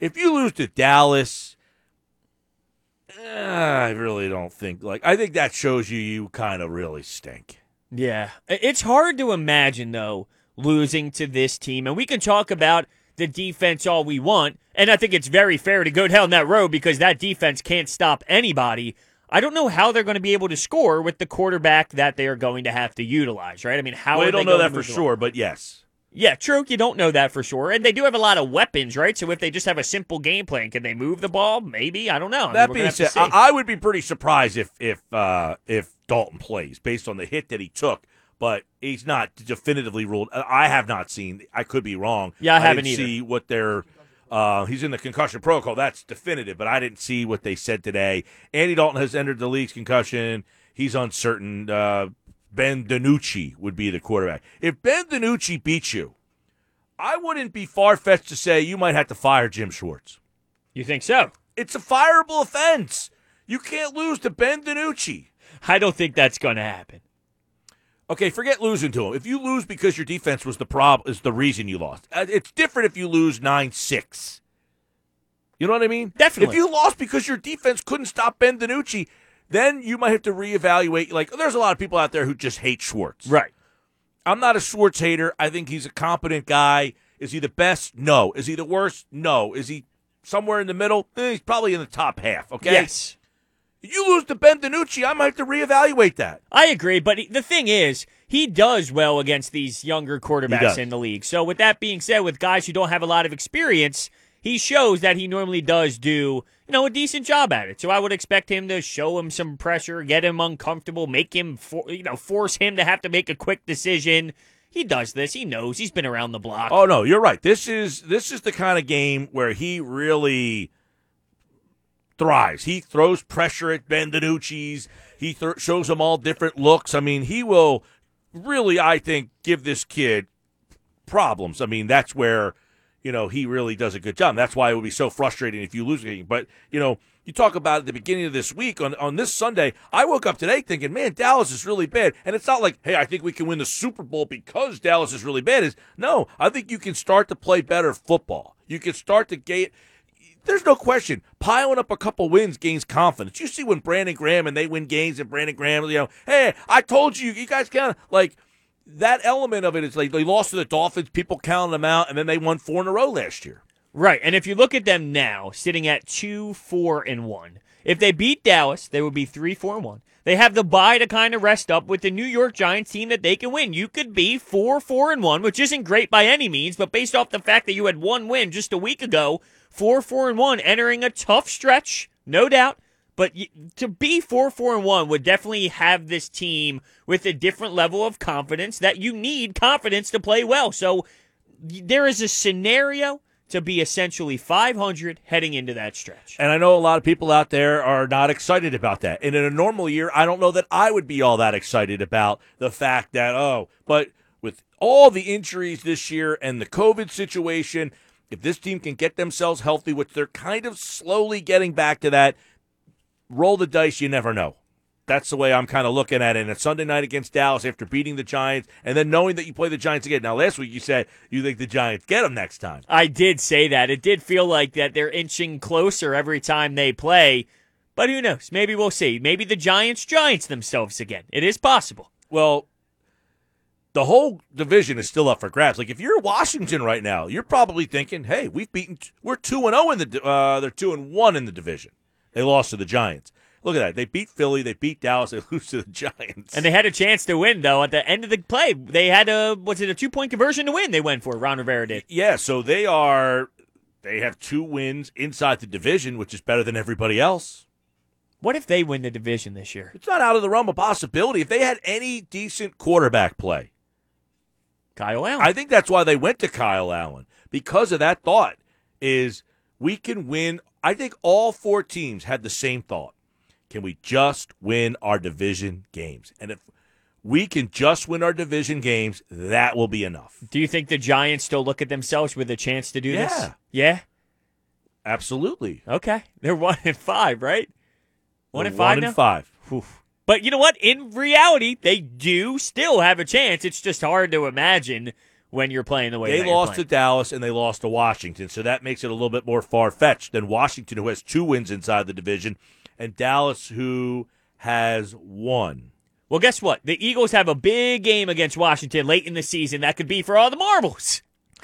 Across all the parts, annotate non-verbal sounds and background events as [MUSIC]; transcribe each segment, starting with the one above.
If you lose to Dallas, eh, I really don't think like I think that shows you you kind of really stink. Yeah. It's hard to imagine, though, losing to this team. And we can talk about the defense all we want. And I think it's very fair to go down that road because that defense can't stop anybody. I don't know how they're going to be able to score with the quarterback that they are going to have to utilize, right? I mean, how well, don't know that for sure, but yes. Yeah, true. You don't know that for sure. And they do have a lot of weapons, right? So if they just have a simple game plan, can they move the ball? Maybe. I don't know. I mean, That we're being gonna have to said. I, I would be pretty surprised if if uh, if Dalton plays based on the hit that he took. But he's not definitively ruled. I I have not seen. I could be wrong. Yeah, I haven't didn't either. see what their. Uh, he's in the concussion protocol. That's definitive. But I didn't see what they said today. Andy Dalton has entered the league's concussion. He's uncertain. Uh, ben DiNucci would be the quarterback. If Ben DiNucci beats you, I wouldn't be far fetched to say you might have to fire Jim Schwartz. you think so? It's a fireable offense. You can't lose to Ben DiNucci. I don't think that's going to happen. Okay, forget losing to him. If you lose because your defense was the problem, is the reason you lost. Uh, It's different if you lose nine six. You know what I mean? Definitely. If you lost because your defense couldn't stop Ben DiNucci, then you might have to reevaluate. Like, there's a lot of people out there who just hate Schwartz. Right. I'm not a Schwartz hater. I think he's a competent guy. Is he the best? No. Is he the worst? No. Is he somewhere in the middle? Eh, he's probably in the top half. Okay. Yes. You lose to Ben DiNucci, I might have to reevaluate that. I agree, but the thing is, he does well against these younger quarterbacks in the league. So, with that being said, with guys who don't have a lot of experience, he shows that he normally does do, you know, a decent job at it. So, I would expect him to show him some pressure, get him uncomfortable, make him, for, you know, force him to have to make a quick decision. He does this. He knows. He's been around the block. Oh no, you're right. This is this is the kind of game where he really thrives. He throws pressure at Ben DiNucci's. He th- shows them all different looks. I mean, he will really, I think, give this kid problems. I mean, that's where you know he really does a good job. That's why it would be so frustrating if you lose. But you know, you talk about at the beginning of this week on on this Sunday. I woke up today thinking, man, Dallas is really bad, and it's not like, hey, I think we can win the Super Bowl because Dallas is really bad. Is no, I think you can start to play better football. You can start to get. There's no question. Piling up a couple wins gains confidence. You see when Brandon Graham and they win games, and Brandon Graham, you know, hey, I told you, you guys kind of like that element of it is like they lost to the Dolphins, people counted them out, and then they won four in a row last year. Right. And if you look at them now, sitting at two, four, and one, if they beat Dallas, they would be three, four, and one. They have the bye to kind of rest up with the New York Giants team that they can win. You could be four, four, and one, which isn't great by any means, but based off the fact that you had one win just a week ago, four, four, and one, entering a tough stretch, no doubt. But to be four, four, and one would definitely have this team with a different level of confidence that you need confidence to play well. So there is a scenario to be essentially 500 heading into that stretch. And I know a lot of people out there are not excited about that. And in a normal year, I don't know that I would be all that excited about the fact that, oh, but with all the injuries this year and the COVID situation, if this team can get themselves healthy, which they're kind of slowly getting back to that, roll the dice, you never know. That's the way I'm kind of looking at it. And a Sunday night against Dallas after beating the Giants and then knowing that you play the Giants again. Now, last week you said you think the Giants get them next time. I did say that. It did feel like that they're inching closer every time they play. But who knows? Maybe we'll see. Maybe the Giants Giants themselves again. It is possible. Well, the whole division is still up for grabs. Like if you're Washington right now, you're probably thinking, "Hey, we've beaten. We're two and zero in the. Uh, they're two and one in the division. They lost to the Giants. Look at that. They beat Philly. They beat Dallas. [LAUGHS] They lose to the Giants. And they had a chance to win, though, at the end of the play. They had a, was it a two point conversion to win they went for? Ron Rivera did. yeah, so they are. They have two wins inside the division, which is better than everybody else. What if they win the division this year? It's not out of the realm of possibility. If they had any decent quarterback play, Kyle Allen. I think that's why they went to Kyle Allen because of that thought. Is we can win. I think all four teams had the same thought. Can we just win our division games? And if we can just win our division games, that will be enough. Do you think the Giants still look at themselves with a chance to do this? Yeah. Yeah. Absolutely. Okay. They're one and five, right? One and five One now. and five. But you know what? In reality, they do still have a chance. It's just hard to imagine when you're playing the way They lost to. Dallas and they lost to Washington, so that makes it a little bit more far fetched than Washington, who has two wins inside the division, and Dallas, who has one. Well, guess what? The Eagles have a big game against Washington late in the season. That could be for all the marbles. [LAUGHS]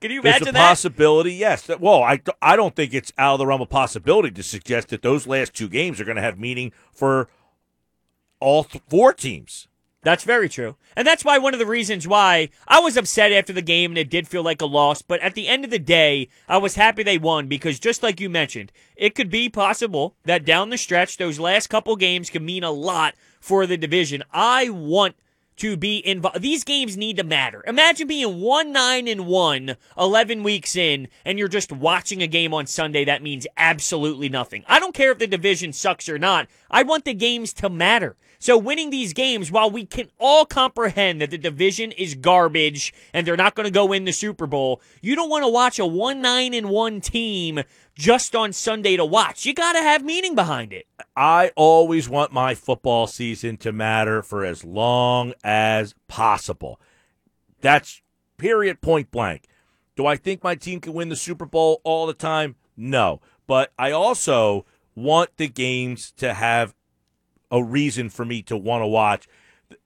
Can you There's imagine a that? possibility, yes. That- Well, I, I don't think it's out of the realm of possibility to suggest that those last two games are going to have meaning for all th- four teams. That's very true. And that's why one of the reasons why I was upset after the game and it did feel like a loss, but at the end of the day, I was happy they won because just like you mentioned, it could be possible that down the stretch, those last couple games could mean a lot for the division. I want to be involved. These games need to matter. Imagine being 1 9 and 1 11 weeks in and you're just watching a game on Sunday that means absolutely nothing. I don't care if the division sucks or not. I want the games to matter. So winning these games, while we can all comprehend that the division is garbage and they're not going to go win the Super Bowl, you don't want to watch a 1 9 and 1 team just on Sunday to watch. You got to have meaning behind it. I always want my football season to matter for as long as possible. That's period, point blank. Do I think my team can win the Super Bowl all the time? No. But I also want the games to have a reason for me to want to watch.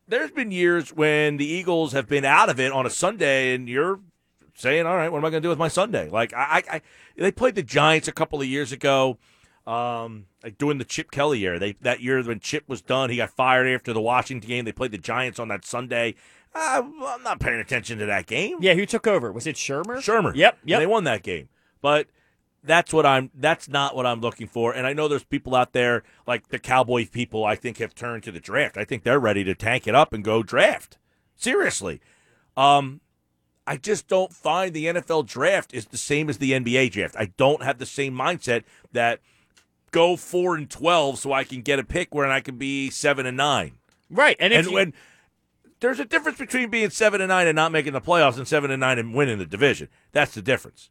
There's been years when the Eagles have been out of it on a Sunday, and you're saying, "All right, what am I going to do with my Sunday?" Like I, I, they played the Giants a couple of years ago, um, like during the Chip Kelly year. They that year when Chip was done, he got fired after the Washington game. They played the Giants on that Sunday. Uh, I'm not paying attention to that game. Yeah, who took over? Was it Shurmur? Shurmur. Yep, And yep. They won that game. But that's what I'm that's not what I'm looking for. And I know there's people out there like the Cowboy people I think have turned to the draft. I think they're ready to tank it up and go draft. Seriously. Um I just don't find the NFL draft is the same as the NBA draft. I don't have the same mindset that go 4 and 12 so I can get a pick where I can be 7 and 9. Right. And And you- when there's a difference between being seven and nine and not making the playoffs, and seven and nine and winning the division. That's the difference.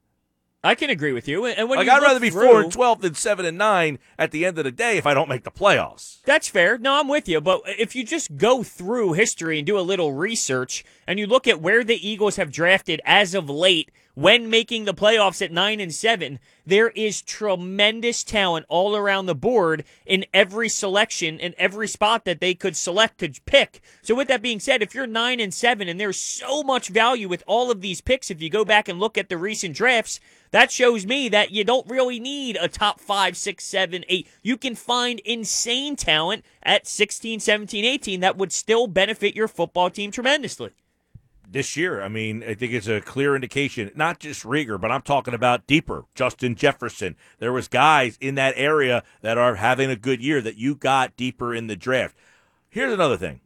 I can agree with you. And when Like I'd rather be through- four and twelve than seven and nine at the end of the day if I don't make the playoffs. That's fair. No, I'm with you. But if you just go through history and do a little research and you look at where the Eagles have drafted as of late when making the playoffs at 9 and 7, there is tremendous talent all around the board in every selection and every spot that they could select to pick. So with that being said, if you're 9 and 7 and there's so much value with all of these picks if you go back and look at the recent drafts, that shows me that you don't really need a top five, six, seven, eight. You can find insane talent at 16, 17, 18 that would still benefit your football team tremendously. This year, I mean, I think it's a clear indication. Not just Reagor, but I'm talking about deeper. Justin Jefferson. There was guys in that area that are having a good year that you got deeper in the draft. Here's another thing.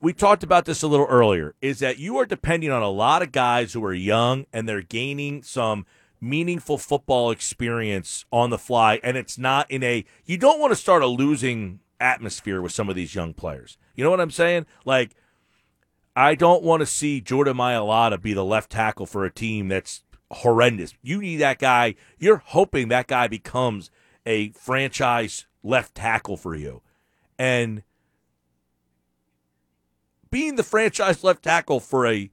we talked about this a little earlier is that you are depending on a lot of guys who are young and they're gaining some meaningful football experience on the fly and it's not in a you don't want to start a losing atmosphere with some of these young players you know what i'm saying like i don't want to see jordan Mailata be the left tackle for a team that's horrendous. You need that guy you're hoping that guy becomes a franchise left tackle for you. And being the franchise left tackle for a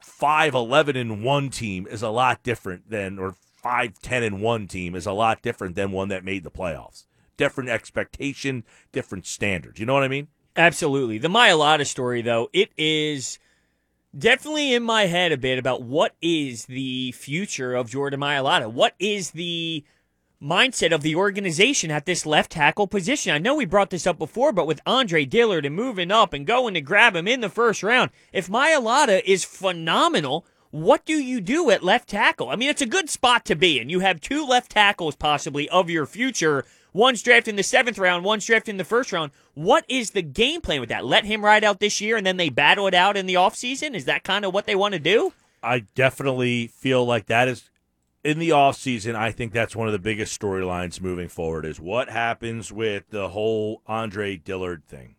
5 11 and 1 team is a lot different than or 5 10 and 1 team is a lot different than one that made the playoffs. Different expectation different standards. You know what i mean Absolutely. The Mailata story, though, it is definitely in my head a bit about what is the future of Jordan Mailata. What is the mindset of the organization at this left tackle position? I know we brought this up before, but with Andre Dillard and moving up and going to grab him in the first round, if Mailata is phenomenal, what do you do at left tackle? I mean, it's a good spot to be in. You have two left tackles possibly of your future. One's drafted in the seventh round, one's drafted in the first round. What is the game plan with that? Let him ride out this year and then they battle it out in the offseason? Is that kind of what they want to do? i definitely feel like that is in the offseason i think that's one of the biggest storylines moving forward is what happens with the whole andre dillard thing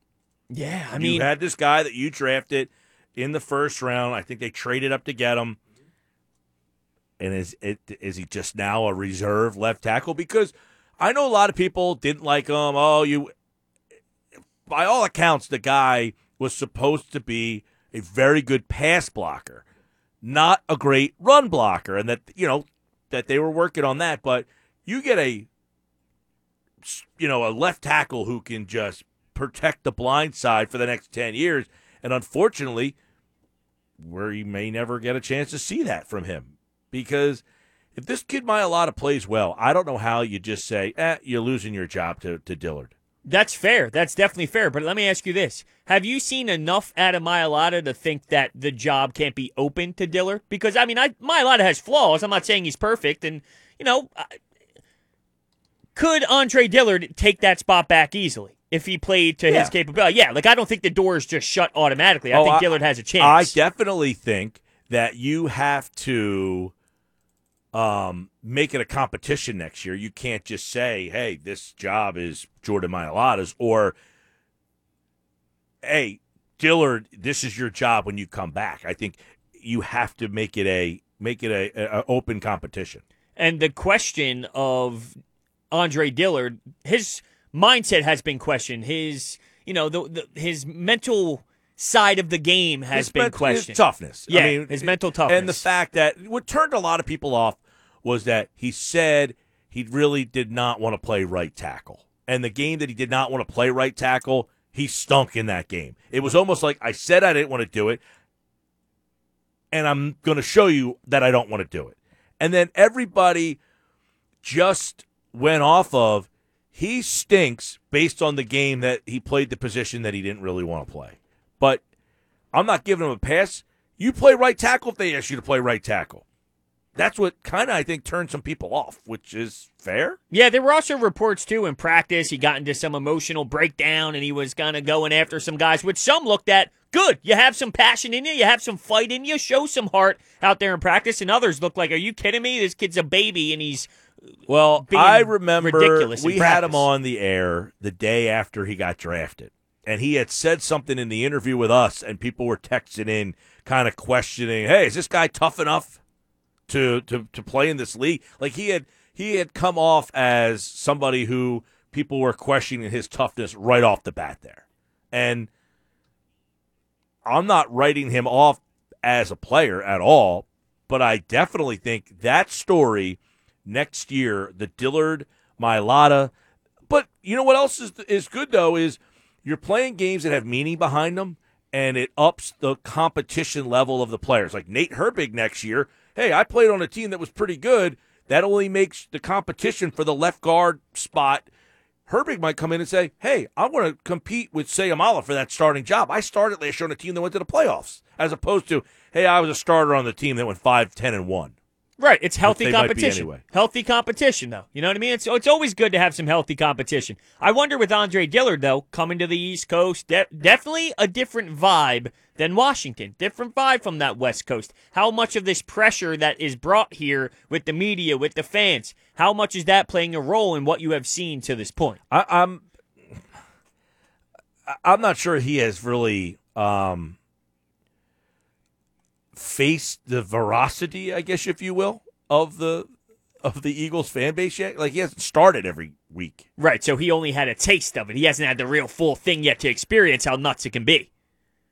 Yeah, I mean, you had this guy that you drafted in the first round. I think they traded up to get him. And is it is he just now a reserve left tackle? Because I know a lot of people didn't like him. Oh, you. By all accounts, the guy was supposed to be a very good pass blocker, not a great run blocker, and that you know that they were working on that. But you get a you know a left tackle who can just protect the blind side for the next ten years, and unfortunately, where you may never get a chance to see that from him because if this kid Mailata plays well, I don't know how you just say, eh, you're losing your job to, to Dillard. That's fair. That's definitely fair. But let me ask you this. Have you seen enough out of Mailata to think that the job can't be open to Dillard? Because, I mean, I, Mailata has flaws. I'm not saying he's perfect. And, you know, could Andre Dillard take that spot back easily if he played to Yeah. his capability? Yeah, like I don't think the door is just shut automatically. I Oh, think I- Dillard has a chance. I definitely think that you have to um, make it a competition next year. You can't just say, hey, this job is Jordan Mailata's or, hey, Dillard, this is your job when you come back. I think you have to make it a make it a, a, open competition. And the question of Andre Dillard, his mindset has been questioned. His, you know, the, the his mental side of the game has His been ment- questioned. His toughness. Yeah, I mean, his mental toughness. And the fact that what turned a lot of people off was that he said he really did not want to play right tackle. And the game that he did not want to play right tackle, he stunk in that game. It was almost like I said I didn't want to do it, and I'm going to show you that I don't want to do it. And then everybody just went off of he stinks based on the game that he played the position that he didn't really want to play. But I'm not giving him a pass. You play right tackle if they ask you to play right tackle. That's what kind of I think turned some people off, which is fair. Yeah, there were also reports too in practice. He got into some emotional breakdown and he was kind of going after some guys, which some looked at good. You have some passion in you, you have some fight in you, show some heart out there in practice. And others look like, are you kidding me? This kid's a baby and he's uh, Well, being I remember ridiculous we had him on the air the day after he got drafted. And he had said something in the interview with us, and people were texting in, kind of questioning, "Hey, is this guy tough enough to to to play in this league?" Like he had he had come off as somebody who people were questioning his toughness right off the bat there, and I'm not writing him off as a player at all, but I definitely think that story next year, the Dillard, Mailata. But you know what else is is good though is you're playing games that have meaning behind them, and it ups the competition level of the players. Like Nate Herbig next year. Hey, I played on a team that was pretty good. That only makes the competition for the left guard spot. Herbig might come in and say, "Hey, I want to compete with Seumalo for that starting job. I started last year on a team that went to the playoffs, as opposed to, hey, I was a starter on the team that went five, ten, and one." Right, it's healthy they might be competition. anyway. Healthy competition, though. You know what I mean? It's it's always good to have some healthy competition. I wonder with Andre Dillard though, coming to the East Coast, de- definitely a different vibe than Washington. Different vibe from that West Coast. How much of this pressure that is brought here with the media, with the fans, how much is that playing a role in what you have seen to this point? I, I'm I- I'm not sure he has really um, faced the veracity, I guess, if you will, of the of the Eagles fan base yet. Like he hasn't started every week. Right, so he only had a taste of it. He hasn't had the real full thing yet to experience how nuts it can be.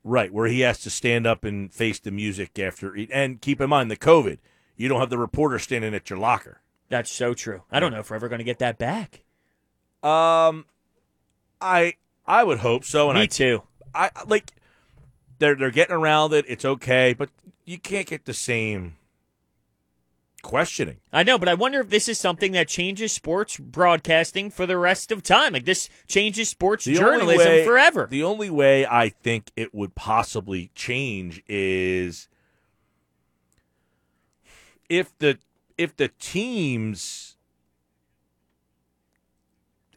Right, where he has to stand up and face the music after. And keep in mind the COVID. You don't have the reporter standing at your locker. That's so true. I don't know if we're ever going to get that back. Um, I I would hope so. And Me I too. I like they're they're getting around it. It's okay, but you can't get the same questioning. I know, but I wonder if this is something that changes sports broadcasting for the rest of time. Like this changes sports The journalism way- forever. The only way I think it would possibly change is if the if the teams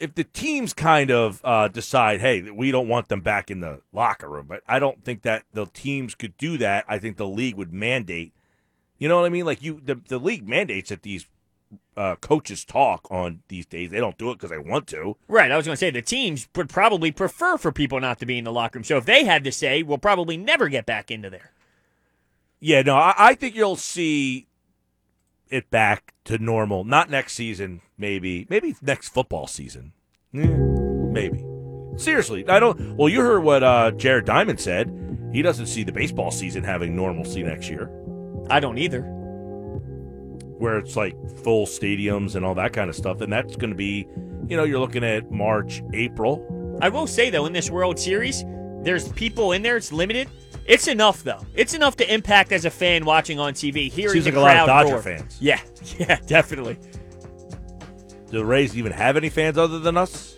if the teams kind of uh, decide, hey, we don't want them back in the locker room, but I don't think that the teams could do that. I think the league would mandate. You know what I mean? Like you, the the league mandates that these uh, coaches talk on these days. They don't do it because they want to. right. I was going to say the teams would probably prefer for people not to be in the locker room. So if they had to say, we'll probably never get back into there. Yeah, no, I, I think you'll see it back to normal. Not next season, maybe. Maybe next football season. Eh, maybe. Seriously, I don't. Well, you heard what uh, Jared Diamond said. he doesn't see the baseball season having normalcy next year, I don't either. where it's like full stadiums and all that kind of stuff. And that's going to be, you know, you're looking at March, April. I will say though, in this World Series, there's people in there. It's limited. It's enough though. It's enough to impact as a fan watching on TV. Hearing Seems like a lot of Dodger roar. fans. Yeah, [LAUGHS] yeah, definitely. Do the Rays even have any fans other than us?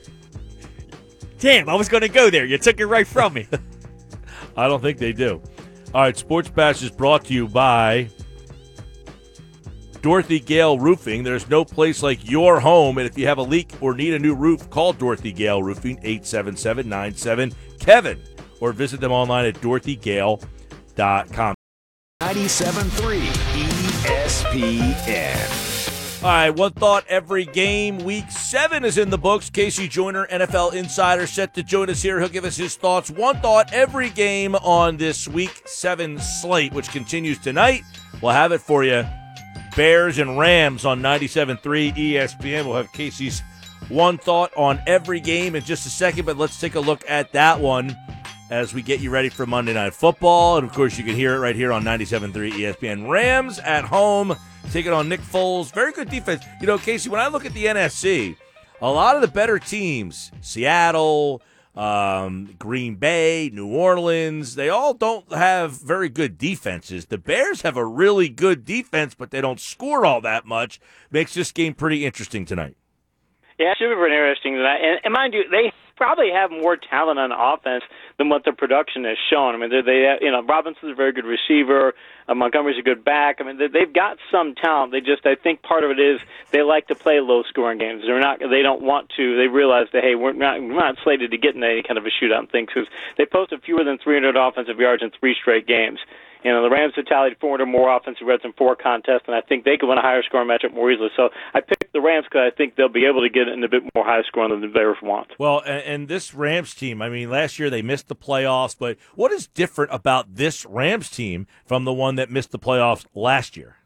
Damn, I was going to go there. You took it right from me. [LAUGHS] I don't think they do. All right, Sports Bash is brought to you by Dorothy Gale Roofing. There's no place like your home, and if you have a leak or need a new roof, call Dorothy Gale Roofing 877 Kevin or visit them online at dorothygale.com. 97.3 ESPN. All right, one thought every game. Week seven is in the books. K.C. Joyner, NFL insider, set to join us here. He'll give us his thoughts. One thought every game on this week seven slate, which continues tonight. We'll have it for you. Bears and Rams on 97.3 ESPN. We'll have K.C.'s one thought on every game in just a second, but let's take a look at that one as we get you ready for Monday Night Football. And of course, you can hear it right here on 97.3 ESPN. Rams at home, taking on Nick Foles. Very good defense. You know, K.C., when I look at the NFC, a lot of the better teams, Seattle, um, Green Bay, New Orleans, they all don't have very good defenses. The Bears have a really good defense, but they don't score all that much. Makes this game pretty interesting tonight. Yeah, it should be pretty interesting tonight. And, and mind you, they probably have more talent on offense than what their production has shown. I mean, they, they you know, Robinson's a very good receiver. Uh, Montgomery's a good back. I mean, they, they've got some talent. They just, I think, part of it is they like to play low-scoring games. They're not, they don't want to. They realize that hey, we're not, we're not slated to get in any kind of a shootout thing because they posted fewer than 300 offensive yards in three straight games. You know, the Rams have tallied 400 more offensive yards in four contests, and I think they could win a higher scoring matchup more easily. So I picked the Rams because I think they'll be able to get in a bit more high scoring than the Bears want. Well, and, and this Rams team, I mean, last year they missed the playoffs, but what is different about this Rams team from the one that missed the playoffs last year?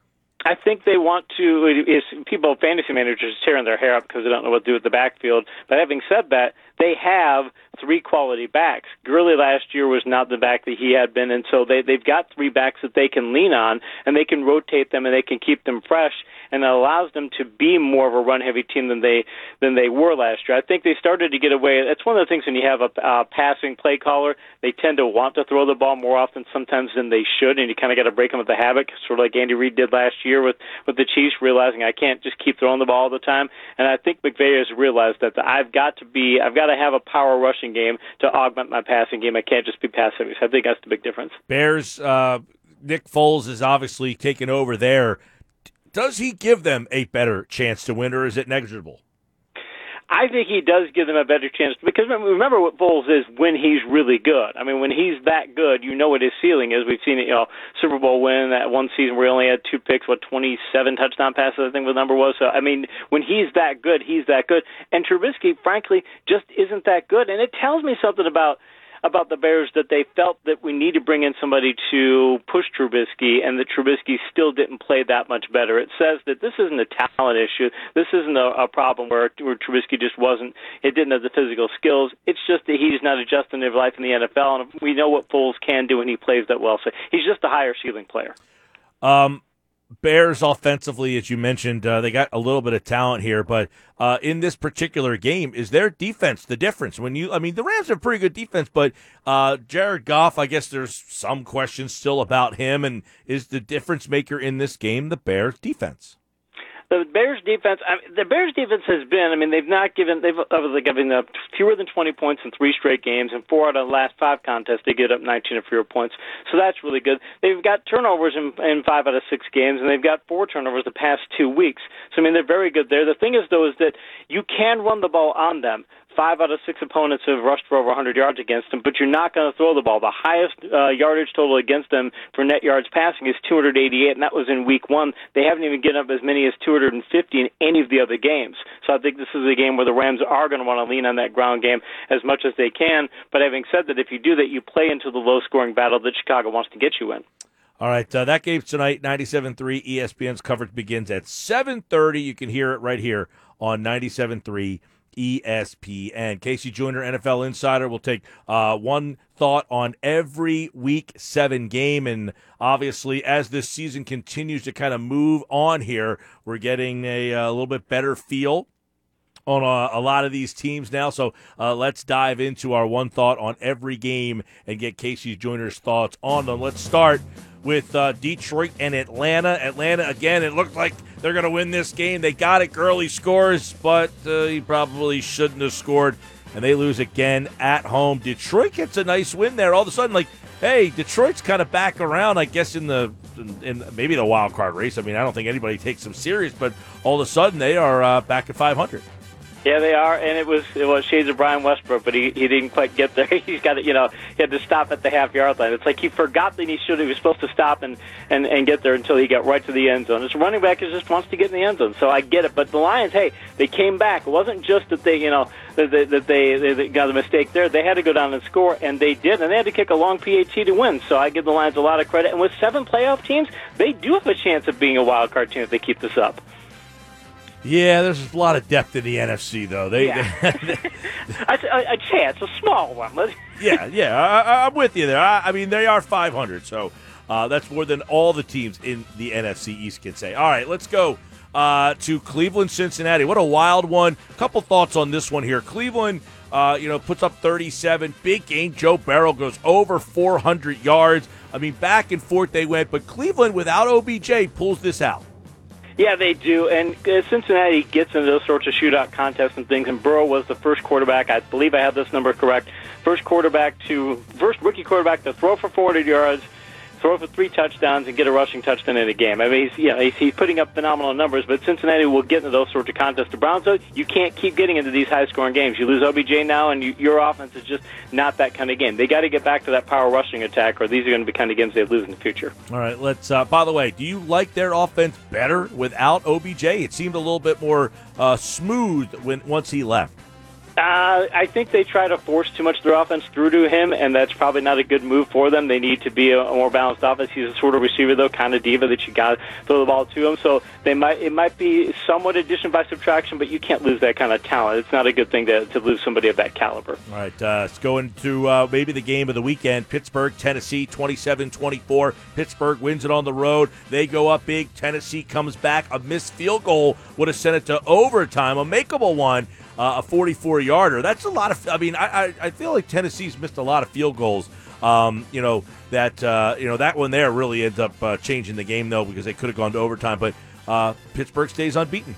I think they want to. Is people, fantasy managers, tearing their hair up because they don't know what to do with the backfield. But having said that, they have three quality backs. Gurley last year was not the back that he had been, and so they they've got three backs that they can lean on, and they can rotate them and they can keep them fresh, and it allows them to be more of a run heavy team than they than they were last year. I think they started to get away. That's one of the things when you have a uh, passing play caller, they tend to want to throw the ball more often sometimes than they should, and you kind of got to break them with the habit, sort of like Andy Reid did last year with with the Chiefs, realizing I can't just keep throwing the ball all the time. And I think McVay has realized that I've got to be, I've got to have a power rushing game to augment my passing game. I can't just be passive. So I think that's the big difference. Bears, uh, Nick Foles is obviously taking over there. Does he give them a better chance to win, or is it negligible? I think he does give them a better chance because remember what Foles is when he's really good. I mean, when he's that good, you know what his ceiling is. We've seen it, you know, Super Bowl win that one season where he only had two picks, what twenty-seven touchdown passes, I think the number was. So I mean, when he's that good, he's that good. And Trubisky, frankly, just isn't that good. And it tells me something about about the Bears that they felt that we need to bring in somebody to push Trubisky, and that Trubisky still didn't play that much better. It says that this isn't a talent issue. This isn't a, a problem where, where Trubisky just wasn't. It didn't have the physical skills. It's just that he's not adjusting his life in the NFL, and we know what Foles can do, and he plays that well. So he's just a higher ceiling player. Um, Bears offensively, as you mentioned, uh, they got a little bit of talent here, but uh, in this particular game, is their defense the difference? When you, I mean, the Rams have pretty good defense, but uh, Jared Goff, I guess there's some questions still about him, and is the difference maker in this game the Bears defense? The Bears defense. I mean, the Bears defense has been. I mean, they've not given. They've uh, given up fewer than 20 points in three straight games, and four out of the last five contests they get up 19 or fewer points. So that's really good. They've got turnovers in, in five out of six games, and they've got four turnovers the past two weeks. So I mean, they're very good there. The thing is, though, is that you can run the ball on them five out of six opponents have rushed for over 100 yards against them, but you're not going to throw the ball. The highest uh, yardage total against them for net yards passing is 288, and that was in week one. They haven't even given up as many as 250 in any of the other games. So I think this is a game where the Rams are going to want to lean on that ground game as much as they can. But having said that, if you do that, you play into the low scoring battle that Chicago wants to get you in. All right, uh, that game tonight, 97.3 ESPN's coverage begins at 7.30. You can hear it right here on 97.3 ESPN. K.C. Joyner, NFL Insider, will take uh, one thought on every week seven game. And obviously, as this season continues to kind of move on here, we're getting a, a little bit better feel on a, a, lot of these teams now. So uh, let's dive into our one thought on every game and get K.C. Joyner's thoughts on them. Let's start with uh, Detroit and Atlanta. Atlanta, again, it looked like they're going to win this game. They got it. Gurley scores, but uh, he probably shouldn't have scored. And they lose again at home. Detroit gets a nice win there. All of a sudden, like, hey, Detroit's kind of back around, I guess, in the in, in, maybe the wild card race. I mean, I don't think anybody takes them serious, but all of a sudden they are uh, back at 500. Yeah, they are, and it was it was shades of Brian Westbrook, but he he didn't quite get there. [LAUGHS] He's got to, you know, he had to stop at the half yard line. It's like he forgot that he should he was supposed to stop and and and get there until he got right to the end zone. His running back just wants to get in the end zone, so I get it. But the Lions, hey, they came back. It wasn't just that they, you know, that they, that they, they got a mistake there. They had to go down and score, and they did, and they had to kick a long PAT to win. So I give the Lions a lot of credit. And with seven playoff teams, they do have a chance of being a wild card team if they keep this up. Yeah, there's a lot of depth in the NFC, though. They, yeah. [LAUGHS] a, a, chance, a small one. [LAUGHS] yeah, yeah, I, am with you there. I, I, mean, they are 500, so uh, that's more than all the teams in the NFC East can say. All right, let's go uh, to Cleveland, Cincinnati. What a wild one! A couple thoughts on this one here. Cleveland, uh, you know, puts up 37, big game. Joe Burrow goes over 400 yards. I mean, back and forth they went, but Cleveland without OBJ pulls this out. Yeah, they do. And uh, Cincinnati gets into those sorts of shootout contests and things. And Burrow was the first quarterback. I believe I have this number correct. First quarterback to first rookie quarterback to throw for 400 yards throw for three touchdowns and get a rushing touchdown in a game. I mean, he's, you know, he's, he's putting up phenomenal numbers, but Cincinnati will get into those sorts of contests. The Browns, though, you can't keep getting into these high-scoring games. You lose OBJ now, and you, your offense is just not that kind of game. They got to get back to that power rushing attack, or these are going to be kind of games they lose in the future. All right, let's. Uh, by the way, do you like their offense better without OBJ? It seemed a little bit more uh, smooth when once he left. Uh, I think they try to force too much of their offense through to him, and that's probably not a good move for them. They need to be a, more balanced offense. He's a sort of receiver, though, kind of diva that you got to throw the ball to him. So they might it might be somewhat addition by subtraction, but you can't lose that kind of talent. It's not a good thing to, to lose somebody of that caliber. All right, uh, let's go into uh, maybe the game of the weekend. Pittsburgh, Tennessee, 27-24. Pittsburgh wins it on the road. They go up big. Tennessee comes back. A missed field goal would have sent it to overtime, a makeable one uh, a 44 yarder. That's a lot of. I mean, I, I, I feel like Tennessee's missed a lot of field goals. Um, you know that uh, you know that one there really ends up uh, changing the game though because they could have gone to overtime. But uh, Pittsburgh stays unbeaten.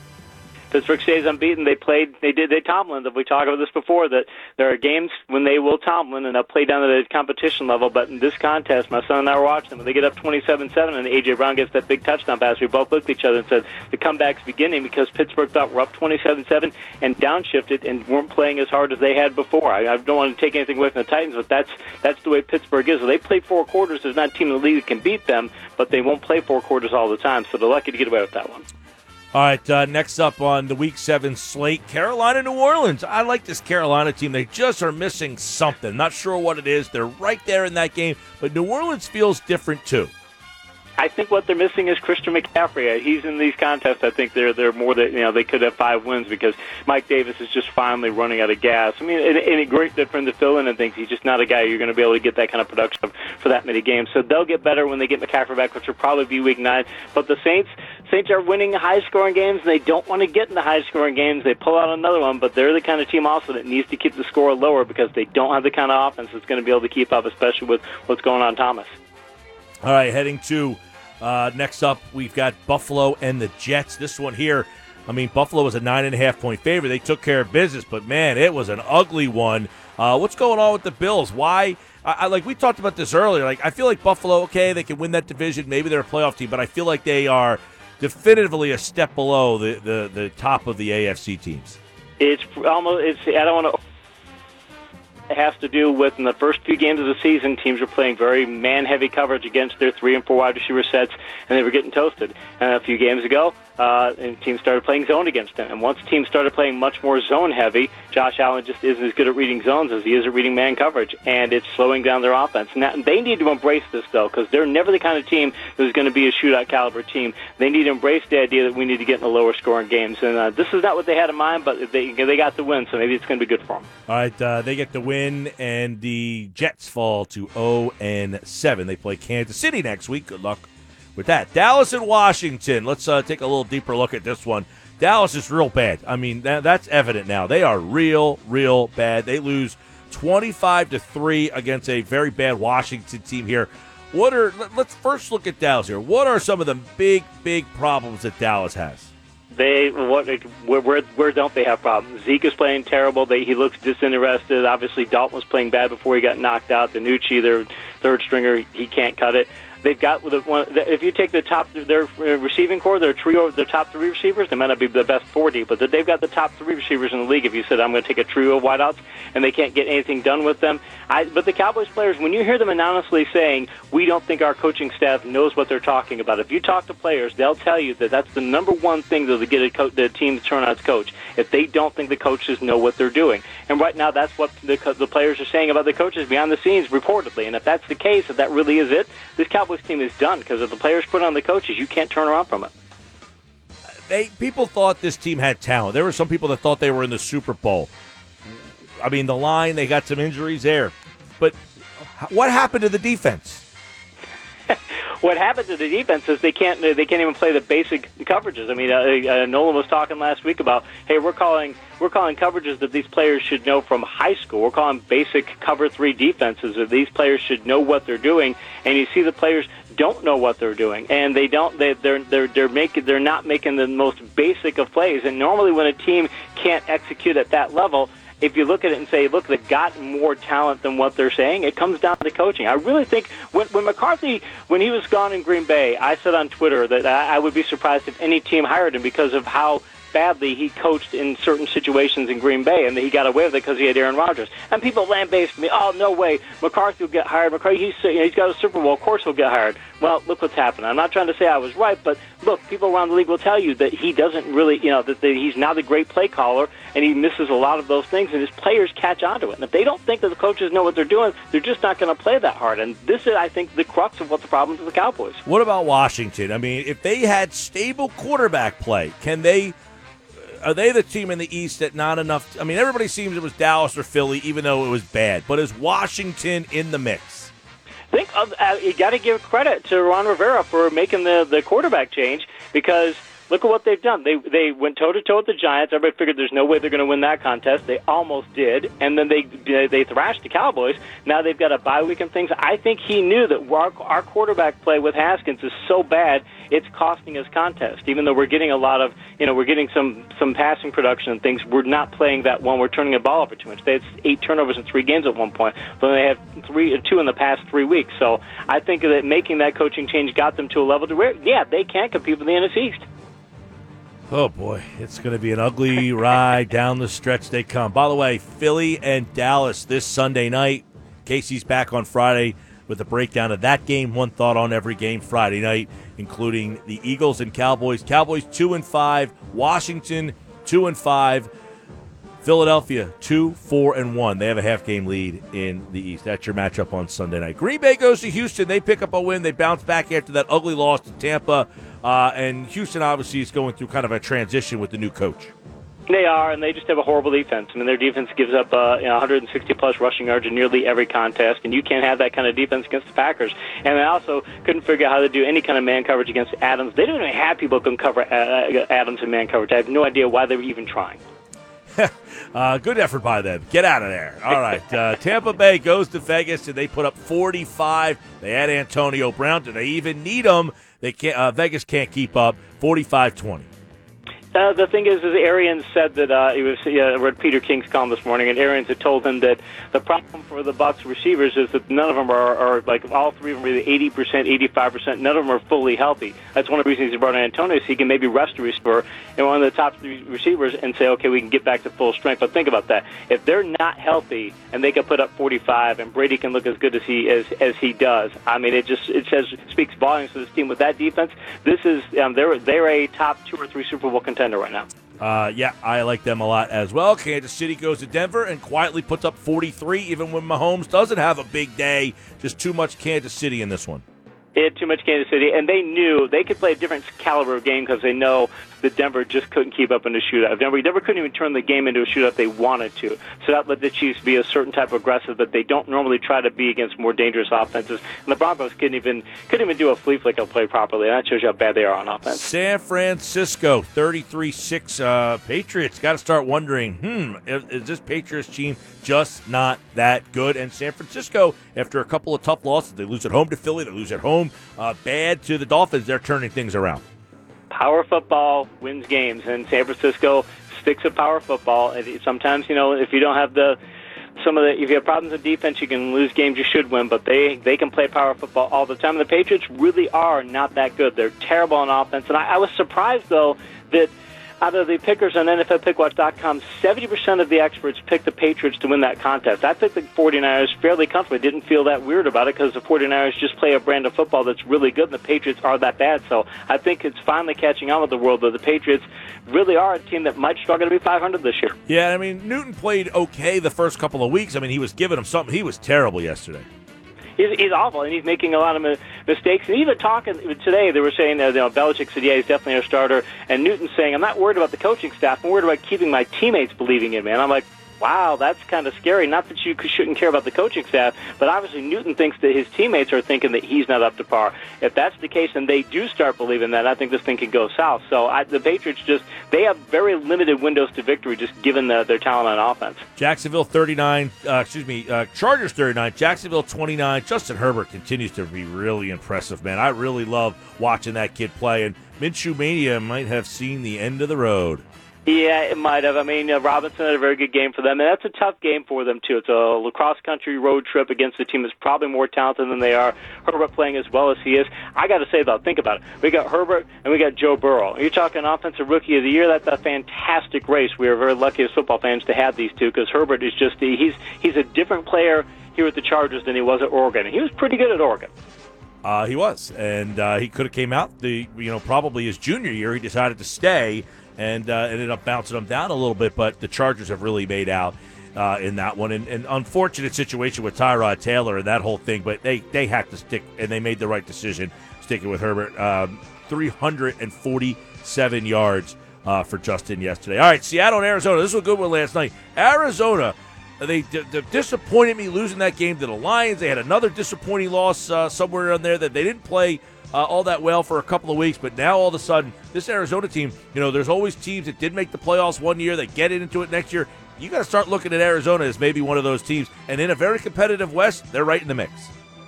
Pittsburgh stays unbeaten. They played. They did. They Tomlin. We talked about this before. That there are games when they will Tomlin and they'll play down to the competition level. But in this contest, my son and I were watching. When they get up twenty-seven-seven and AJ Brown gets that big touchdown pass, we both looked at each other and said the comeback's beginning because Pittsburgh thought we're up twenty-seven-seven and downshifted and weren't playing as hard as they had before. I, I don't want to take anything away from the Titans, but that's that's the way Pittsburgh is. They play four quarters. There's not a team in the league that can beat them, but they won't play four quarters all the time. So they're lucky to get away with that one. All right, uh, next up on the Week 7 slate, Carolina, New Orleans. I like this Carolina team. They just are missing something. Not sure what it is. They're right there in that game, but New Orleans feels different too. I think what they're missing is Christian McCaffrey. He's in these contests. I think they're they're more that you know they could have five wins because Mike Davis is just finally running out of gas. I mean, and, and a great for him to fill in and things. He's just not a guy you're going to be able to get that kind of production for that many games. So they'll get better when they get McCaffrey back, which will probably be week nine. But the Saints Saints are winning high scoring games. And they don't want to get in the high scoring games. They pull out another one, but they're the kind of team also that needs to keep the score lower because they don't have the kind of offense that's going to be able to keep up, especially with what's going on Thomas. All right, heading to uh, next up, we've got Buffalo and the Jets. This one here, I mean, Buffalo was a nine and a half point favorite. They took care of business, but man, it was an ugly one. Uh, what's going on with the Bills? Why? I, I, like we talked about this earlier. Like I feel like Buffalo, okay, they can win that division. Maybe they're a playoff team, but I feel like they are definitively a step below the the, the top of the AFC teams. It's almost. It's. I don't want to it has to do with in the first few games of the season, teams were playing very man-heavy coverage against their three and four wide receiver sets, and they were getting toasted. And a few games ago, uh, and teams started playing zone against him. And once teams started playing much more zone heavy, Josh Allen just isn't as good at reading zones as he is at reading man coverage, and it's slowing down their offense. Now they need to embrace this though, because they're never the kind of team that's going to be a shootout caliber team. They need to embrace the idea that we need to get in the lower scoring games, and uh, this is not what they had in mind, but they they got the win, so maybe it's going to be good for them. All right, uh, they get the win, and the Jets fall to 0 and 7. They play Kansas City next week. Good luck with that. Dallas and Washington. Let's uh, take a little deeper look at this one. Dallas is real bad. I mean, that, that's evident now. They are real, real bad. They lose 25 to 3 against a very bad Washington team here. What are let's first look at Dallas here. What are some of the big, big problems that Dallas has? They what where where, where don't they have problems? Zeke is playing terrible. They, he looks disinterested. Obviously, Dalton was playing bad before he got knocked out. DiNucci, their third stringer, he can't cut it. They've got the one. If you take the top, their uh, receiving core, their trio, their top three receivers, they might not be the best deep, but they've got the top three receivers in the league. If you said I'm going to take a trio of wideouts and they can't get anything done with them, I, but the Cowboys players, when you hear them anonymously saying we don't think our coaching staff knows what they're talking about, if you talk to players, they'll tell you that that's the number one thing that get a co- the team to turn on its coach. If they don't think the coaches know what they're doing, and right now that's what the, the players are saying about the coaches behind the scenes, reportedly. And if that's the case, if that really is it, this Cowboys team is done because if the players put on the coaches, you can't turn around from it. They people thought this team had talent. There were some people that thought they were in the Super Bowl. I mean, the line they got some injuries there, but what happened to the defense? [LAUGHS] what happened to the defense is they can't they can't even play the basic coverages. I mean, uh, uh, Nolan was talking last week about hey, we're calling we're calling coverages that these players should know from high school. We're calling basic cover three defenses that these players should know what they're doing. And you see the players don't know what they're doing, and they don't. They, they're they're they're making they're not making the most basic of plays. And normally, when a team can't execute at that level, if you look at it and say, look, they've got more talent than what they're saying, it comes down to coaching. I really think when, when McCarthy, when he was gone in Green Bay, I said on Twitter that I, I would be surprised if any team hired him because of how badly he coached in certain situations in Green Bay, and he got away with it because he had Aaron Rodgers. And people lambasted me. Oh no way, McCarthy will get hired. McCarthy, he's you know, he's got a Super Bowl. Of course he'll get hired. Well, look what's happened. I'm not trying to say I was right, but look, people around the league will tell you that he doesn't really, you know, that the, he's not a great play caller, and he misses a lot of those things, and his players catch on to it. And if they don't think that the coaches know what they're doing, they're just not going to play that hard. And this is, I think, the crux of what the problem with the Cowboys. What about Washington? I mean, if they had stable quarterback play, can they? Are they the team in the East that not enough? I mean, everybody seems it was Dallas or Philly, even though it was bad. But is Washington in the mix? I think uh, you got to give credit to Ron Rivera for making the the quarterback change because look at what they've done. They they went toe to toe with the Giants. Everybody figured there's no way they're going to win that contest. They almost did, and then they they thrashed the Cowboys. Now they've got a bye week and things. I think he knew that our, our quarterback play with Haskins is so bad it's costing us contest. Even though we're getting a lot of, you know, we're getting some some passing production and things, we're not playing that one. We're turning the ball over too much. They had eight turnovers in three games at one point, but they have three, two in the past three weeks. So I think that making that coaching change got them to a level to where, yeah, they can compete with the NFC East. Oh boy, it's going to be an ugly ride down the stretch they come. By the way, Philly and Dallas this Sunday night. K.C.'s back on Friday with a breakdown of that game. One thought on every game Friday night including the Eagles and Cowboys. Cowboys two and five, Washington two and five, Philadelphia two, four and one. They have a half game lead in the East. That's your matchup on Sunday night. Green Bay goes to Houston. They pick up a win. They bounce back after that ugly loss to Tampa. Uh, and Houston obviously is going through kind of a transition with the new coach. They are, and they just have a horrible defense. I mean, their defense gives up uh, you know, 160 plus rushing yards in nearly every contest, and you can't have that kind of defense against the Packers. And they also couldn't figure out how to do any kind of man coverage against Adams. They don't even have people who can cover uh, Adams in man coverage. I have no idea why they were even trying. Uh, good effort by them. Get out of there. All right. Uh, Tampa Bay goes to Vegas, and they put up 45. They had Antonio Brown. Do they even need him? They can't. Uh, Vegas can't keep up. 45-20. Uh, the thing is, is Arians said that uh, he was. Uh, read Peter King's column this morning, and Arians had told him that the problem for the Bucks receivers is that none of them are, are like all three of them are eighty percent, eighty-five percent. None of them are fully healthy. That's one of the reasons he brought in Antonio, so he can maybe rest a receiver and one of the top three receivers and say, okay, we can get back to full strength. But think about that: if they're not healthy and they can put up forty-five, and Brady can look as good as he as as he does, I mean, it just it says speaks volumes for this team with that defense. This is um, they're they're a top two or three Super Bowl contender right now. Uh, yeah, I like them a lot as well. Kansas City goes to Denver and quietly puts up 43, even when Mahomes doesn't have a big day. Just too much Kansas City in this one. They had too much Kansas City, and they knew they could play a different caliber of game because they know that Denver just couldn't keep up in the shootout. Denver, Denver couldn't even turn the game into a shootout they wanted to. So that let the Chiefs be a certain type of aggressive that they don't normally try to be against more dangerous offenses. And the Broncos couldn't even couldn't even do a flea flicker play properly. And that shows you how bad they are on offense. San Francisco, 33-6. Uh, Patriots got to start wondering, hmm, is, is this Patriots team just not that good? And San Francisco, after a couple of tough losses, they lose at home to Philly, they lose at home uh, bad to the Dolphins. They're turning things around power football wins games, and San Francisco sticks with power football. And sometimes, you know, if you don't have the some of the if you have problems with defense, you can lose games you should win. But they they can play power football all the time. And the Patriots really are not that good. They're terrible on offense. And I, I was surprised though that out of the pickers on NFLPickWatch.com, 70% of the experts picked the Patriots to win that contest. I picked the 49ers fairly comfortably. Didn't feel that weird about it because the 49ers just play a brand of football that's really good, and the Patriots are that bad. So I think it's finally catching on with the world that the Patriots really are a team that might struggle to be 500 this year. Yeah, I mean, Newton played okay the first couple of weeks. I mean, he was giving them something. He was terrible yesterday he's, he's awful, and he's making a lot of mistakes. And even talking today, they were saying that you know Belichick said, "Yeah, he's definitely our starter," and Newton's saying, "I'm not worried about the coaching staff. I'm worried about keeping my teammates believing in me." And I'm like, wow, that's kind of scary. Not that you shouldn't care about the coaching staff, but obviously Newton thinks that his teammates are thinking that he's not up to par. If that's the case, and they do start believing that, I think this thing could go south. So I, the Patriots just they have very limited windows to victory, just given the, their talent on offense. Jacksonville 39, uh, excuse me, uh, Chargers 39, Jacksonville 29. Justin Herbert continues to be really impressive, man. I really love watching that kid play, and Minshew Mania might have seen the end of the road. Yeah, it might have. I mean, uh, Robinson had a very good game for them, and that's a tough game for them too. It's a lacrosse country road trip against a team that's probably more talented than they are. Herbert playing as well as he is. I got to say though, think about it. We got Herbert and we got Joe Burrow. You're talking offensive rookie of the year. That's a fantastic race. We are very lucky as football fans to have these two because Herbert is just he's he's a different player here at the Chargers than he was at Oregon. He was pretty good at Oregon. Uh, he was, and uh, he could have came out the you know probably his junior year. He decided to stay and uh, ended up bouncing them down a little bit. But the Chargers have really made out uh, in that one. And, unfortunate situation with Tyrod Taylor and that whole thing, but they, they had to stick, and they made the right decision sticking with Herbert. Um, 347 yards uh, for Justin yesterday. All right, Seattle and Arizona. This was a good one last night. Arizona. They, they disappointed me losing that game to the Lions. They had another disappointing loss uh, somewhere in there that they didn't play uh, all that well for a couple of weeks, but now all of a sudden, this Arizona team, you know, there's always teams that did make the playoffs one year, that get into it next year. You got to start looking at Arizona as maybe one of those teams. And in a very competitive West, they're right in the mix.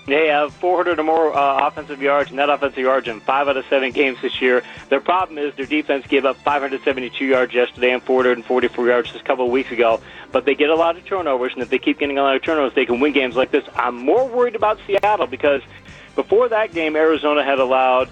They have 400 or more uh, offensive yards, net offensive yards in five out of seven games this year. Their problem is their defense gave up 572 yards yesterday and 444 yards just a couple of weeks ago. But they get a lot of turnovers, and if they keep getting a lot of turnovers, they can win games like this. I'm more worried about Seattle because before that game, Arizona had allowed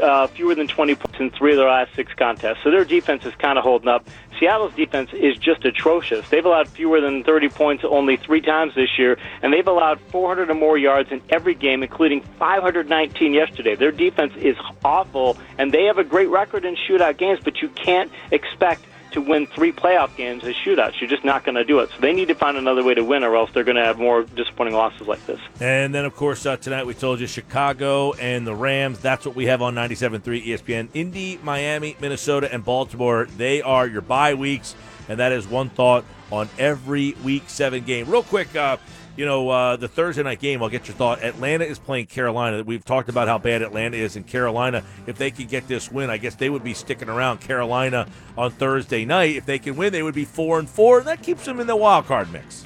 uh, fewer than 20 points in three of their last six contests. So their defense is kind of holding up. Seattle's defense is just atrocious. They've allowed fewer than 30 points only three times this year, and they've allowed 400 or more yards in every game, including 519 yesterday. Their defense is awful, and they have a great record in shootout games, but you can't expect to win three playoff games as shootouts. You're just not going to do it. So they need to find another way to win, or else they're going to have more disappointing losses like this. And then, of course, uh, tonight we told you Chicago and the Rams. That's what we have on 97.3 ESPN. Indy, Miami, Minnesota, and Baltimore. They are your bye weeks, and that is one thought on every Week Seven game. Real quick. Uh, you know, uh, the Thursday night game, I'll get your thought. Atlanta is playing Carolina. We've talked about how bad Atlanta is in Carolina. If they could get this win, I guess they would be sticking around Carolina on Thursday night. If they can win, they would be four and four. That keeps them in the wild card mix.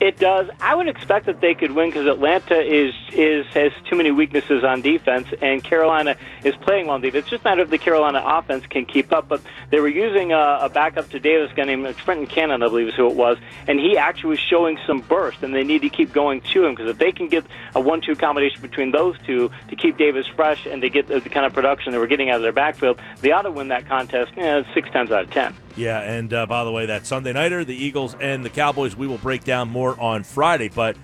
It does. I would expect that they could win because Atlanta is is has too many weaknesses on defense, and Carolina is playing well on defense. It's just a matter of the Carolina offense can keep up. But they were using a, a backup to Davis, guy named Trenton Cannon, I believe is who it was, and he actually was showing some burst, and they need to keep going to him because if they can get a one-two combination between those two to keep Davis fresh and to get the, kind of production they were getting out of their backfield, they ought to win that contest eh, six times out of ten. Yeah, and uh, by the way, that Sunday nighter, the Eagles and the Cowboys, we will break down more on Friday, but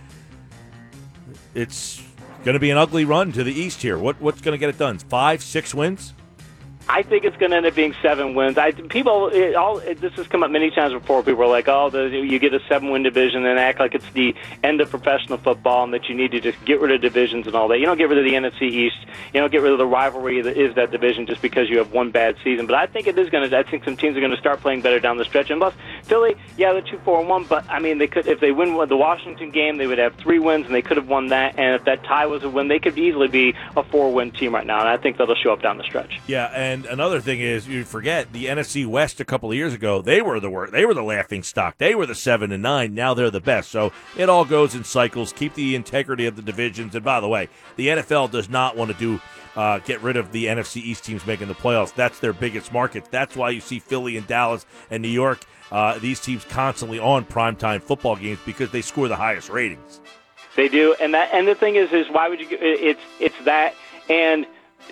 it's going to be an ugly run to the East here. What what's going to get it done? Five, six wins? I think it's going to end up being seven wins. I people it, all it, this has come up many times before. People are like, "Oh, the, you get a seven-win division and act like it's the end of professional football and that you need to just get rid of divisions and all that." You don't get rid of the NFC East. You don't get rid of the rivalry that is that division just because you have one bad season. But I think it is going to. I think some teams are going to start playing better down the stretch. And plus, Philly, yeah, they're two four and one, but I mean, they could if they win the Washington game, they would have three wins and they could have won that. And if that tie was a win, they could easily be a four-win team right now. And I think that'll show up down the stretch. Yeah, and another thing is you forget the NFC West a couple of years ago. They were the worst. They were the laughing stock. They were the seven and nine. Now they're the best. So it all goes in cycles. Keep the integrity of the divisions. And by the way, the NFL does not want to do. Uh, get rid of the NFC East teams making the playoffs. That's their biggest market. That's why you see Philly and Dallas and New York, uh, these teams constantly on primetime football games because they score the highest ratings. They do, and that and the thing is, is why would you? It's it's that and.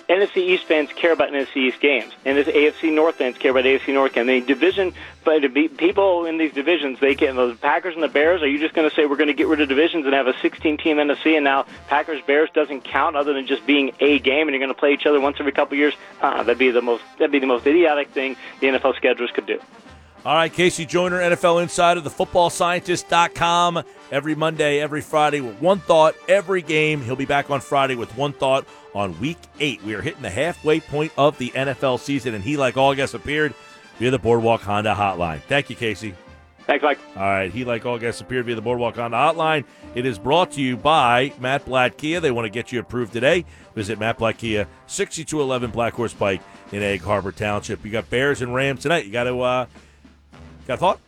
NFC East fans care about NFC East games, and this AFC North fans care about AFC North games. The division, but people in these divisions, they can. The Packers and the Bears. Are you just going to say we're going to get rid of divisions and have a 16-team NFC, and now Packers Bears doesn't count other than just being a game, and you're going to play each other once every couple years? Uh, that'd be the most that'd be the most idiotic thing the NFL schedulers could do. All right, K.C. Joyner, NFL Insider, the footballscientist.com. Every Monday, every Friday with one thought every game. He'll be back on Friday with one thought on week eight. We are hitting the halfway point of the NFL season, and he, like all guests, appeared via the Boardwalk Honda hotline. Thank you, Casey. Thanks, Mike. All right, he, like all guests, appeared via the Boardwalk Honda hotline. It is brought to you by Matt Blatt Kia. They want to get you approved today. Visit Matt Blatt Kia, 6211 Black Horse Pike in Egg Harbor Township. You got Bears and Rams tonight. You got to, uh, got a thought?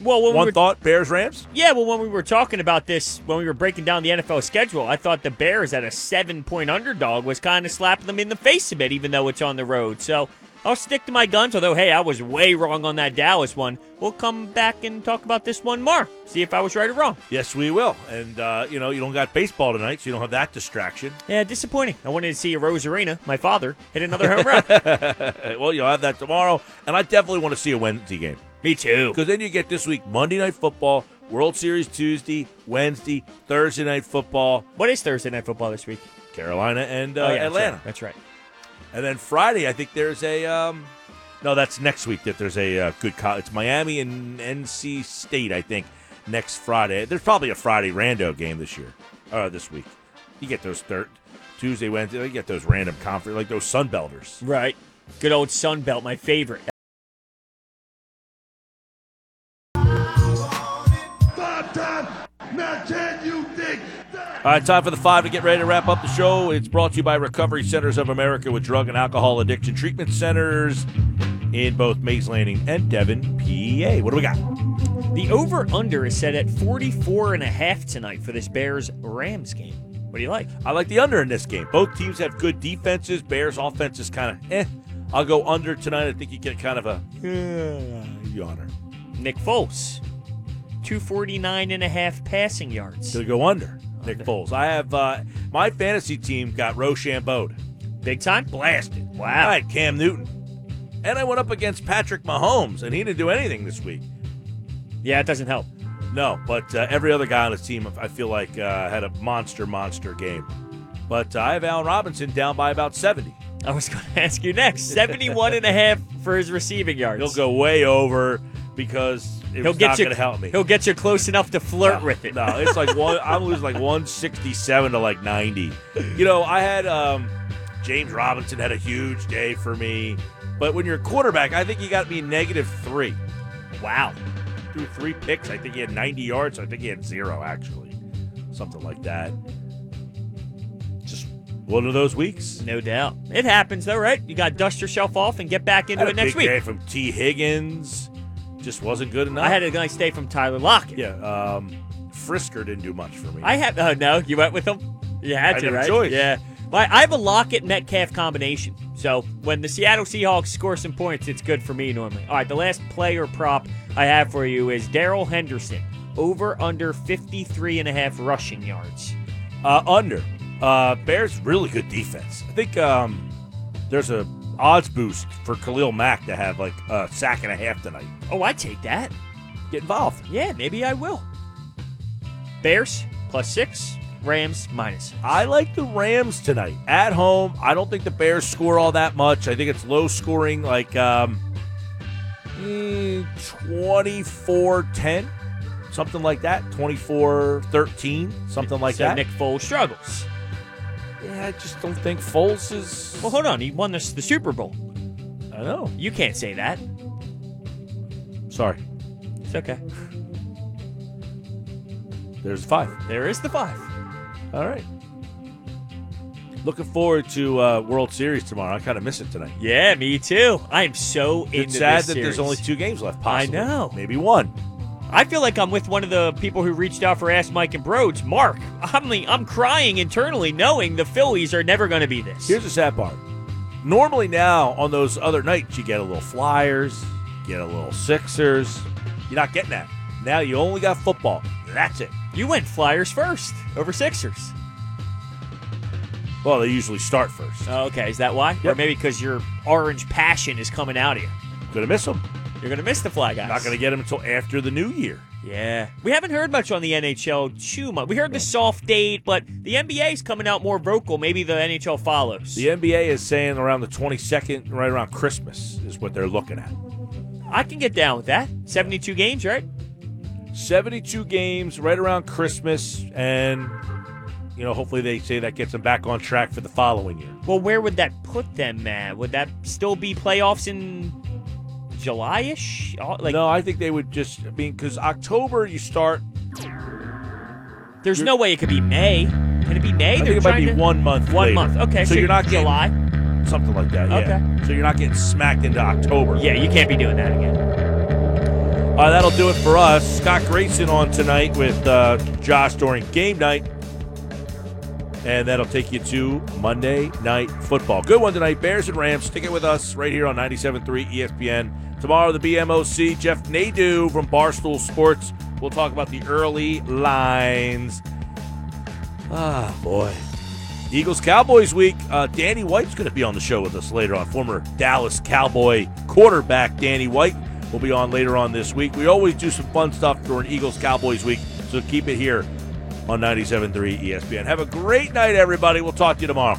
Well, when we One were, thought, Bears Rams? yeah, well, when we were talking about this, when we were breaking down the NFL schedule, I thought the Bears at a seven-point underdog was kind of slapping them in the face a bit, even though it's on the road. So I'll stick to my guns. Although, hey, I was way wrong on that Dallas one. We'll come back and talk about this one more. See if I was right or wrong. Yes, we will. And, uh, you know, you don't got baseball tonight, so you don't have that distraction. Yeah, disappointing. I wanted to see Arozarena, my father, hit another home run. [LAUGHS] Well, you'll have that tomorrow. And I definitely want to see a Wednesday game. Me too. Because then you get this week Monday Night Football, World Series Tuesday, Wednesday, Thursday Night Football, What is Thursday night football this week? Carolina and uh, oh yeah, Atlanta. That's right. And then Friday, I think there's a. Um, no, that's next week that there's a uh, good. Co- it's Miami and NC State, I think, next Friday. There's probably a Friday rando game this year, uh, this week. You get those third Tuesday, Wednesday. You get those random conference like those Sunbelters. Right. Good old Sun Belt, my favorite. All right, time for the five to get ready to wrap up the show. It's brought to you by Recovery Centers of America with drug and alcohol addiction treatment centers in both Mays Landing and Devon, PA. What do we got? The over under is set at 44 and a half tonight for this Bears Rams game. What do you like? I like the under in this game. Both teams have good defenses. Bears offense is kind of eh. I'll go under tonight. I think you get kind of a eh, yawner. Nick Foles, 249 and a half passing yards. To go under. Nick Foles. I have uh, my fantasy team got Rochambeau. Big time? Blasted. Wow. I had Cam Newton. And I went up against Patrick Mahomes, and he didn't do anything this week. Yeah, it doesn't help. No, but uh, every other guy on his team, I feel like, uh, had a monster, monster game. But uh, I have Allen Robinson down by about 70. I was going [LAUGHS] to ask you next. 71 and a half for his receiving yards. He'll go way over because it He'll get not you going to help me. He'll get you close enough to flirt no, with it. No, it's like one. I'm losing like 167 to like 90. You know, I had um, James Robinson had a huge day for me, but when you're a quarterback, I think you got to be negative three. Wow. Threw three picks. I think he had 90 yards. I think he had zero actually, something like that. Just one of those weeks. No doubt. It happens though, right? You got to dust yourself off and get back into it next big day week. from T. Higgins. Just wasn't good enough. I had a nice day from Tyler Lockett. Yeah. Um, Frisker didn't do much for me. I have. Oh no, you went with him. You had I to, had a right? choice. Yeah. My, I have a Lockett Metcalf combination. So when the Seattle Seahawks score some points, it's good for me normally. All right, the last player prop I have for you is Darrell Henderson over under 53 and a half rushing yards. Uh, under. Uh, Bears really good defense. I think um, there's a odds boost for Khalil Mack to have like a sack and a half tonight. Oh, I take that. Get involved. Yeah, maybe I will. Bears plus six, Rams minus. I like the Rams tonight at home. I don't think the Bears score all that much. I think it's low scoring, like um, 24 10, something like that. 24 13, something like so that. Nick Foles struggles. I just don't think Foles is. Well, hold on. He won this, the Super Bowl. I know. You can't say that. Sorry. It's okay. There's five. There is the five. All right. Looking forward to uh, World Series tomorrow. I kind of miss it tonight. Yeah, me too. I am so into It's sad that there's only two games left. I Possibly. know. Maybe one. I feel like I'm with one of the people who reached out for Ask Mike and Brodes. Mark, I'm, I'm crying internally knowing the Phillies are never going to be this. Here's the sad part. Normally now on those other nights you get a little Flyers, get a little Sixers. You're not getting that. Now you only got football. That's it. you went Flyers first over Sixers. Well, they usually start first. Oh, okay, is that why? Or maybe because your orange passion is coming out of you. Gonna miss them. You're going to miss the Fly guys. Not gonna get them until after the new year. Yeah. We haven't heard much on the NHL too much. We heard the soft date, but the NBA is coming out more vocal. Maybe the NHL follows. The NBA is saying around the 22nd, right around Christmas, is what they're looking at. I can get down with that. 72 games, right? 72 games right around Christmas, and you know, hopefully they say that gets them back on track for the following year. Well, where would that put them, man? Would that still be playoffs in July-ish? Oh, Like, no, I think they would just. I mean, because October you start. there's no way it could be May. Can it be May? I They're think it might trying be to- one month. One later. month. Okay, so, you're not getting July. something like that. Yeah. Okay. So you're not getting smacked into October. Yeah, you can't be doing that again. All right, that'll do it for us. Scott Grayson on tonight with uh, Josh during game night. And that'll take you to Monday Night Football. Good one tonight. Bears and Rams. Stick it with us right here on 97.3 ESPN. Tomorrow, the BMOC. Jeff Nadu from Barstool Sports. We'll talk about the early lines. Ah, boy. Eagles Cowboys week. Uh, Danny White's going to be on the show with us later on. Former Dallas Cowboy quarterback Danny White will be on later on this week. We always do some fun stuff during Eagles Cowboys week, so keep it here on 97.3 ESPN. Have a great night, everybody. We'll talk to you tomorrow.